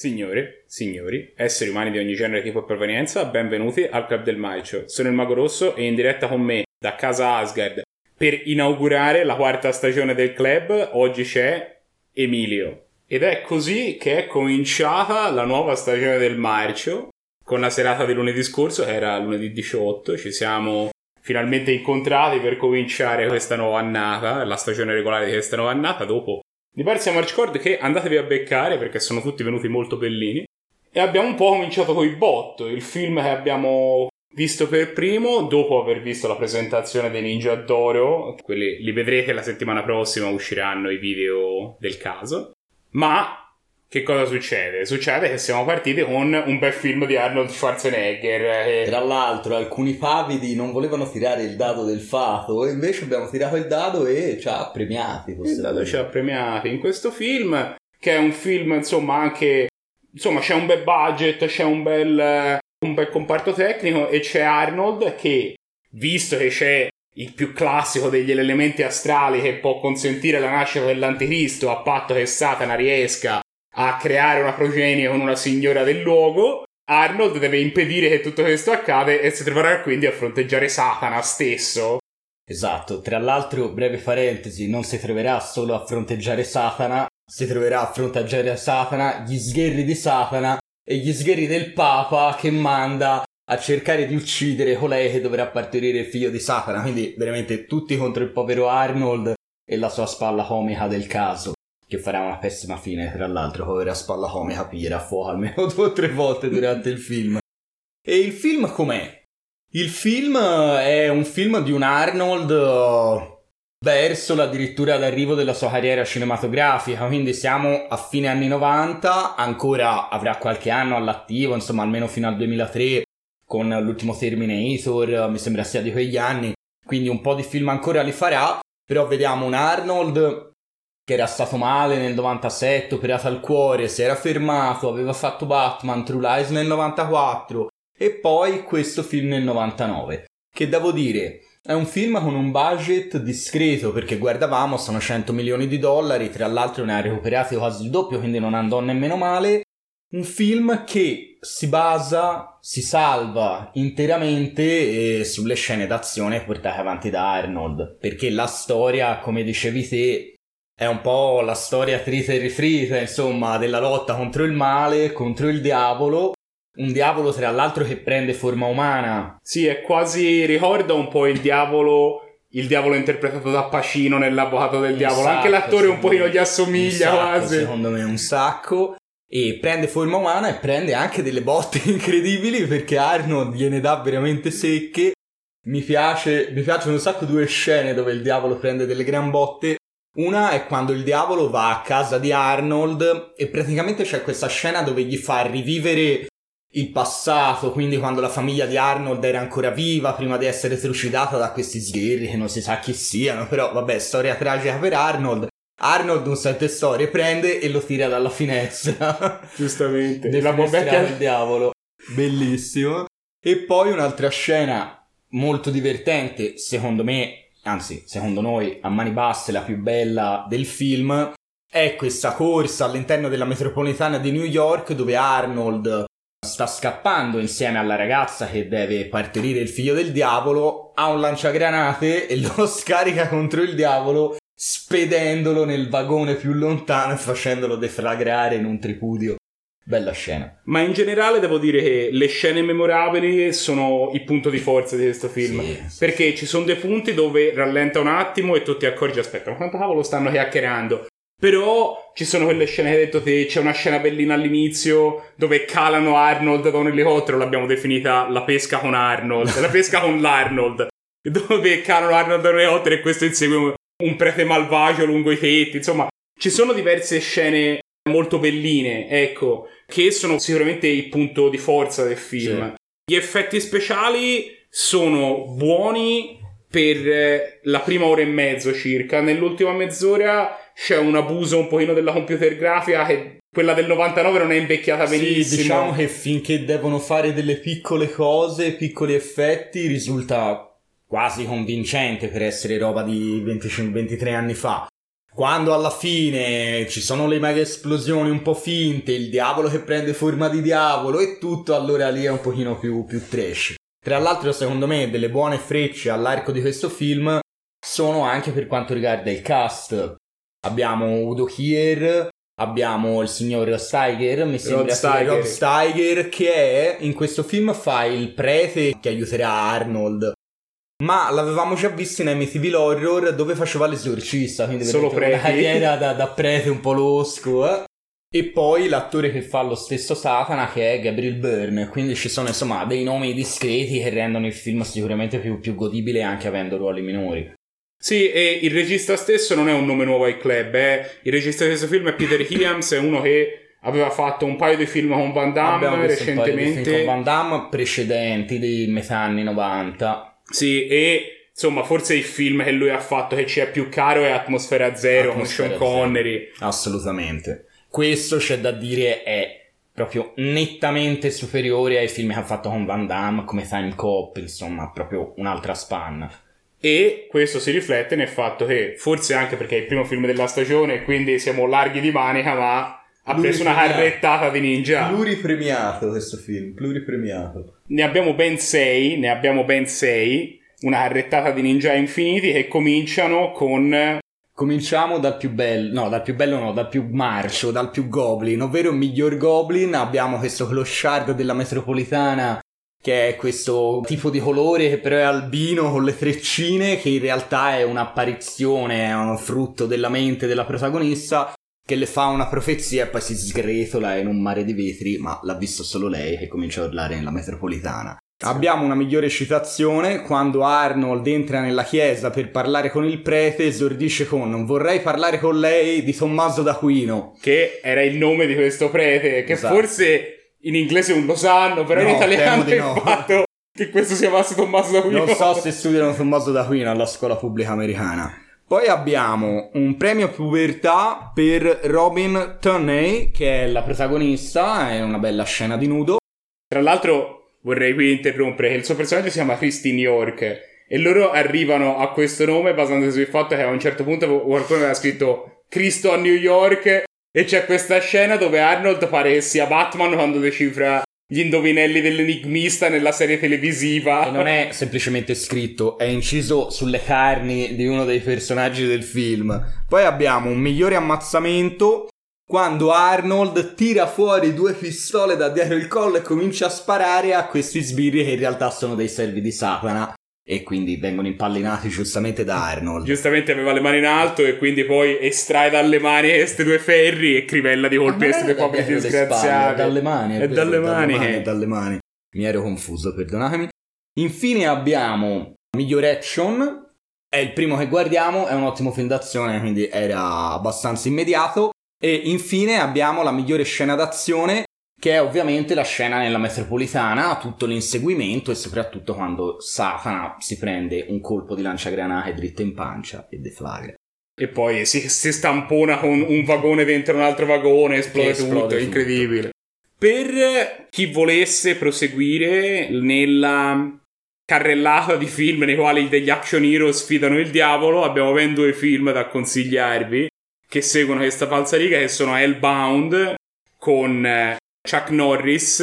Signori, signori, esseri umani di ogni genere, tipo e provenienza, benvenuti al Club del Maicio. Sono il Mago Rosso e in diretta con me da casa Asgard per inaugurare la quarta stagione del club oggi c'è Emilio. Ed è così che è cominciata la nuova stagione del Marcio con la serata di lunedì scorso, che era lunedì 18, ci siamo finalmente incontrati per cominciare questa nuova annata, la stagione regolare di questa nuova annata, dopo diversi March Cord che andatevi a beccare perché sono tutti venuti molto bellini. E abbiamo un po' cominciato con i bot, il film che abbiamo visto per primo, dopo aver visto la presentazione dei Ninja d'Oro, quelli li vedrete la settimana prossima, usciranno i video del caso. Ma che cosa succede? Succede che siamo partiti con un bel film di Arnold Schwarzenegger. E... Tra l'altro, alcuni pavidi non volevano tirare il dado del fato, e invece abbiamo tirato il dado e ci ha premiati. Il dado ci ha premiati in questo film, che è un film, insomma, anche. Insomma, c'è un bel budget, c'è un bel, un bel comparto tecnico e c'è Arnold che, visto che c'è il più classico degli elementi astrali che può consentire la nascita dell'anticristo a patto che Satana riesca a creare una progenie con una signora del luogo. Arnold deve impedire che tutto questo accade e si troverà quindi a fronteggiare Satana stesso. Esatto, tra l'altro, breve parentesi, non si troverà solo a fronteggiare Satana, si troverà a fronteggiare Satana, gli sgherri di Satana e gli sgherri del Papa che manda a cercare di uccidere colei che dovrà partorire il figlio di Satana. Quindi veramente tutti contro il povero Arnold e la sua spalla comica del caso che farà una pessima fine, tra l'altro, povera spalla comica pira a fuoco almeno due o tre volte durante il film. E il film com'è? Il film è un film di un Arnold uh, verso addirittura l'arrivo della sua carriera cinematografica, quindi siamo a fine anni 90, ancora avrà qualche anno all'attivo, insomma almeno fino al 2003 con l'ultimo Terminator, mi sembra sia di quegli anni, quindi un po' di film ancora li farà, però vediamo un Arnold che era stato male nel 97, operato al cuore, si era fermato, aveva fatto Batman, True Lies nel 94 e poi questo film nel 99. Che devo dire, è un film con un budget discreto perché guardavamo, sono 100 milioni di dollari, tra l'altro ne ha recuperati quasi il doppio, quindi non andò nemmeno male. Un film che si basa, si salva interamente eh, sulle scene d'azione portate avanti da Arnold, perché la storia, come dicevi te, è un po' la storia trita e rifrita, insomma, della lotta contro il male, contro il diavolo. Un diavolo, tra l'altro, che prende forma umana. Sì, è quasi. ricorda un po' il diavolo. Il diavolo interpretato da Pacino nell'avvocato del un diavolo. Sacco, Anche l'attore un pochino gli assomiglia sacco, quasi. Secondo me un sacco. E prende forma umana e prende anche delle botte incredibili perché Arnold gliene dà veramente secche. Mi piace, mi piacciono un sacco due scene dove il diavolo prende delle gran botte. Una è quando il diavolo va a casa di Arnold e praticamente c'è questa scena dove gli fa rivivere il passato, quindi quando la famiglia di Arnold era ancora viva prima di essere trucidata da questi sgherri che non si sa chi siano, però vabbè, storia tragica per Arnold. Arnold un sette storie prende e lo tira dalla finestra. Giustamente. Della bombetta del diavolo. Bellissimo. E poi un'altra scena molto divertente, secondo me anzi secondo noi a mani basse la più bella del film, è questa corsa all'interno della metropolitana di New York dove Arnold sta scappando insieme alla ragazza che deve partorire il figlio del diavolo, ha un lanciagranate e lo scarica contro il diavolo spedendolo nel vagone più lontano e facendolo deflagrare in un tripudio Bella scena. Ma in generale devo dire che le scene memorabili sono il punto di forza di questo film. Sì, sì, perché ci sono dei punti dove rallenta un attimo e tu ti accorgi, aspetta, ma quanto cavolo stanno chiacchierando? Però ci sono quelle scene che hai detto te, c'è una scena bellina all'inizio dove calano Arnold da un elicottero, l'abbiamo definita la pesca con Arnold, la pesca con l'Arnold, dove calano Arnold da un elicottero e questo insegue un prete malvagio lungo i tetti, insomma, ci sono diverse scene molto belline, ecco, che sono sicuramente il punto di forza del film. Sì. Gli effetti speciali sono buoni per eh, la prima ora e mezzo circa. Nell'ultima mezz'ora c'è un abuso un pochino della computer grafica che quella del 99 non è invecchiata benissimo. Sì, diciamo che finché devono fare delle piccole cose, piccoli effetti, risulta quasi convincente per essere roba di 25-23 anni fa. Quando alla fine ci sono le mega esplosioni un po' finte, il diavolo che prende forma di diavolo e tutto, allora lì è un pochino più, più trash. Tra l'altro, secondo me, delle buone frecce all'arco di questo film sono anche per quanto riguarda il cast. Abbiamo Udo Kier, abbiamo il signor Steiger, mi sembra Steiger. Rob Steiger, che è, in questo film fa il prete che aiuterà Arnold. Ma l'avevamo già visto in Amityville Horror dove faceva l'esorcista, quindi Solo vedete una preti. carriera da, da prete un po' losco. eh. E poi l'attore che fa lo stesso Satana che è Gabriel Byrne, quindi ci sono insomma dei nomi discreti che rendono il film sicuramente più, più godibile anche avendo ruoli minori. Sì, e il regista stesso non è un nome nuovo ai club, eh. Il regista di questo film è Peter Williams, è uno che aveva fatto un paio di film con Van Damme Abbiamo visto un paio di film recentemente. con Van Damme precedenti di metà anni 90. Sì, e insomma, forse il film che lui ha fatto che ci è più caro è Atmosfera Zero Atmosfera con Sean Zero. Connery. Assolutamente. Questo c'è da dire è proprio nettamente superiore ai film che ha fatto con Van Damme come Time Cop, insomma, proprio un'altra spanna. E questo si riflette nel fatto che, forse anche perché è il primo film della stagione quindi siamo larghi di manica, ma ha preso una carrettata di ninja. Pluripremiato questo film, pluripremiato. Ne abbiamo ben sei, ne abbiamo ben sei. Una carrettata di ninja infiniti che cominciano con Cominciamo dal più bello, no, dal più bello no, dal più marcio, dal più goblin, ovvero miglior goblin. Abbiamo questo clochard della metropolitana che è questo tipo di colore che però è albino con le treccine, che in realtà è un'apparizione, è un frutto della mente della protagonista che le fa una profezia e poi si sgretola in un mare di vetri, ma l'ha visto solo lei che comincia a urlare nella metropolitana. Abbiamo una migliore citazione quando Arnold entra nella chiesa per parlare con il prete, esordisce con vorrei parlare con lei di Tommaso d'Aquino. che era il nome di questo prete, che Esatto. forse in inglese non lo sanno, però in No, italiano temo di è no. fatto che questo sia chiamasse Tommaso d'Aquino. Non so se studiano Tommaso d'Aquino alla scuola pubblica americana. Poi abbiamo un premio pubertà per Robin Tunney, che è la protagonista, è una bella scena di nudo. Tra l'altro vorrei qui interrompere che il suo personaggio si chiama Christine York e loro arrivano a questo nome basandosi sul fatto che a un certo punto qualcuno aveva scritto Cristo a New York e c'è questa scena dove Arnold pare che sia Batman quando decifra gli indovinelli dell'enigmista nella serie televisiva. E non è semplicemente scritto, è inciso sulle carni di uno dei personaggi del film. Poi abbiamo un migliore ammazzamento quando Arnold tira fuori due pistole da dietro il collo e comincia a sparare a questi sbirri che in realtà sono dei servi di Satana e quindi vengono impallinati giustamente da Arnold. Giustamente aveva le mani in alto e quindi poi estrae dalle mani questi due ferri e crivella di colpi non due poveri disgraziati. Dalle mani. È dalle mani. È dalle mani. Mi ero confuso, perdonatemi. Infine abbiamo miglior action. È il primo che guardiamo, è un ottimo film d'azione, quindi era abbastanza immediato. E infine abbiamo la migliore scena d'azione, che è ovviamente la scena nella metropolitana, tutto l'inseguimento e soprattutto quando Satana si prende un colpo di lanciagranate dritto in pancia e deflagra. E poi si, si stampona con un vagone dentro un altro vagone, esplode, esplode tutto, è tutto. incredibile. Per chi volesse proseguire nella carrellata di film nei quali degli action hero sfidano il diavolo, abbiamo ben due film da consigliarvi che seguono questa falsariga che sono Hellbound con eh, Chuck Norris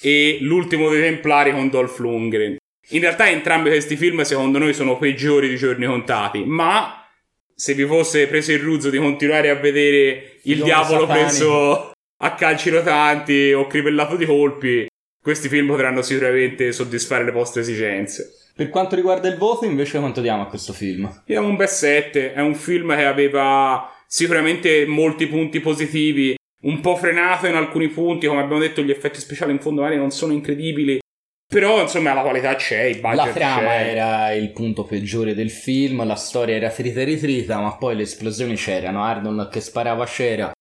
e L'ultimo dei Templari con Dolph Lundgren. In realtà entrambi questi film secondo noi sono peggiori di giorni contati, ma se vi fosse preso il ruzzo di continuare a vedere il Nome diavolo satanico. preso a calci rotanti o crivellato di colpi, questi film potranno sicuramente soddisfare le vostre esigenze. Per quanto riguarda il voto, invece, quanto diamo a questo film? Diamo un bel 7, è un film che aveva sicuramente molti punti positivi, un po' frenato in alcuni punti, come abbiamo detto gli effetti speciali in fondo magari non sono incredibili, però insomma la qualità c'è, il budget La trama c'è. era il punto peggiore del film, la storia era trita e ritrita, ma poi le esplosioni c'erano, Arnold che sparava c'era,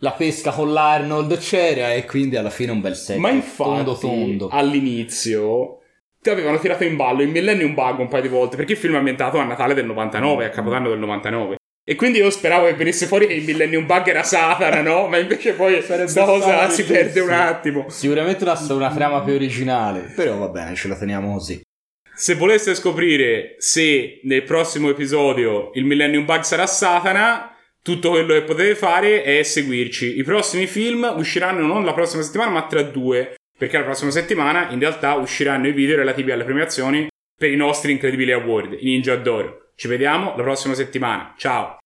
la pesca con l'Arnold c'era e quindi alla fine un bel set. Ma infatti tondo tondo. all'inizio ti avevano tirato in ballo il Millennium Bug un paio di volte perché il film è ambientato a Natale del 99, a Capodanno del 99. E quindi io speravo che venisse fuori che il Millennium Bug era Satana, no? Ma invece poi Sarebbe sta cosa si perde un attimo. Sicuramente una, una trama più originale, però va bene, ce la teniamo così. Se voleste scoprire se nel prossimo episodio il Millennium Bug sarà Satana, tutto quello che potete fare è seguirci. I prossimi film usciranno non la prossima settimana, ma tra due. Perché la prossima settimana in realtà usciranno i video relativi alle premiazioni per i nostri incredibili award, i Ninja d'Oro. Ci vediamo la prossima settimana. Ciao!